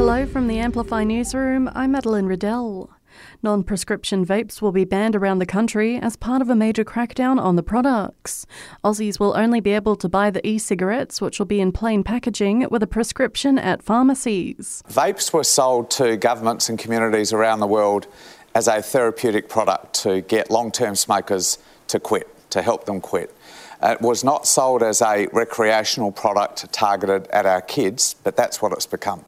Hello from the Amplify newsroom. I'm Madeline Riddell. Non prescription vapes will be banned around the country as part of a major crackdown on the products. Aussies will only be able to buy the e cigarettes, which will be in plain packaging with a prescription at pharmacies. Vapes were sold to governments and communities around the world as a therapeutic product to get long term smokers to quit, to help them quit. It was not sold as a recreational product targeted at our kids, but that's what it's become.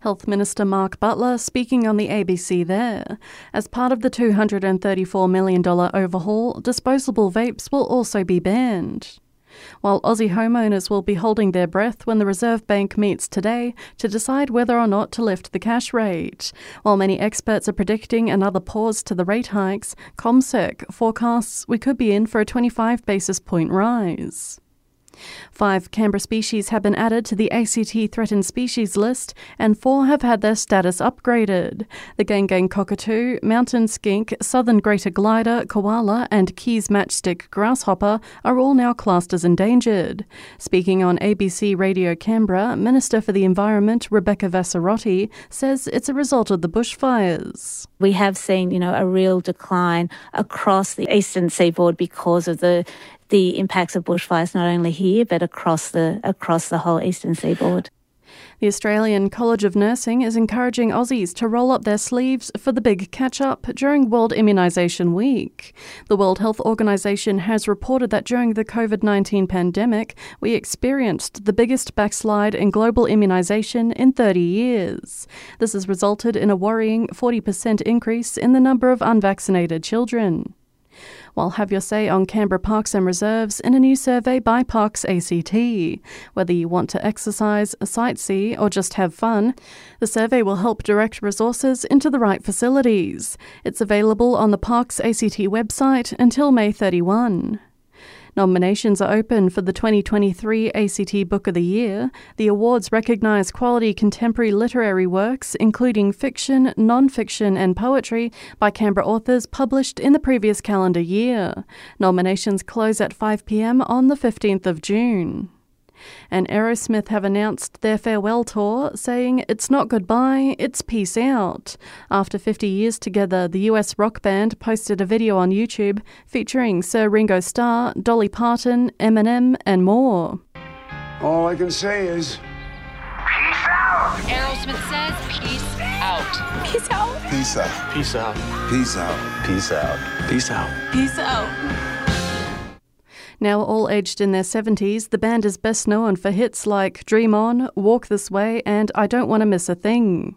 Health Minister Mark Butler speaking on the ABC there. As part of the $234 million overhaul, disposable vapes will also be banned. While Aussie homeowners will be holding their breath when the Reserve Bank meets today to decide whether or not to lift the cash rate. While many experts are predicting another pause to the rate hikes, CommSec forecasts we could be in for a 25 basis point rise. Five Canberra species have been added to the ACT threatened species list, and four have had their status upgraded. The Gang cockatoo, mountain skink, southern greater glider, koala, and Key's matchstick grasshopper are all now classed as endangered. Speaking on ABC Radio Canberra, Minister for the Environment Rebecca Vassarotti says it's a result of the bushfires. We have seen, you know, a real decline across the eastern seaboard because of the the impacts of bushfires not only here but across the across the whole eastern seaboard. The Australian College of Nursing is encouraging Aussies to roll up their sleeves for the big catch up during World Immunisation Week. The World Health Organization has reported that during the COVID 19 pandemic, we experienced the biggest backslide in global immunisation in 30 years. This has resulted in a worrying 40% increase in the number of unvaccinated children while have your say on Canberra parks and reserves in a new survey by Parks ACT. Whether you want to exercise, sightsee, or just have fun, the survey will help direct resources into the right facilities. It's available on the Parks ACT website until May 31. Nominations are open for the 2023 ACT Book of the Year. The awards recognise quality contemporary literary works, including fiction, non fiction, and poetry by Canberra authors published in the previous calendar year. Nominations close at 5 pm on the 15th of June and Aerosmith have announced their farewell tour, saying it's not goodbye, it's peace out. After 50 years together, the US rock band posted a video on YouTube featuring Sir Ringo Starr, Dolly Parton, Eminem, and more. All I can say is. Peace out! Aerosmith says peace out. Peace out. Peace out. Peace out. Peace out. Peace out. Peace out. Peace out. Now all aged in their 70s, the band is best known for hits like Dream On, Walk This Way, and I Don't Want to Miss a Thing.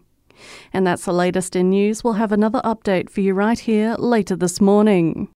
And that's the latest in news. We'll have another update for you right here later this morning.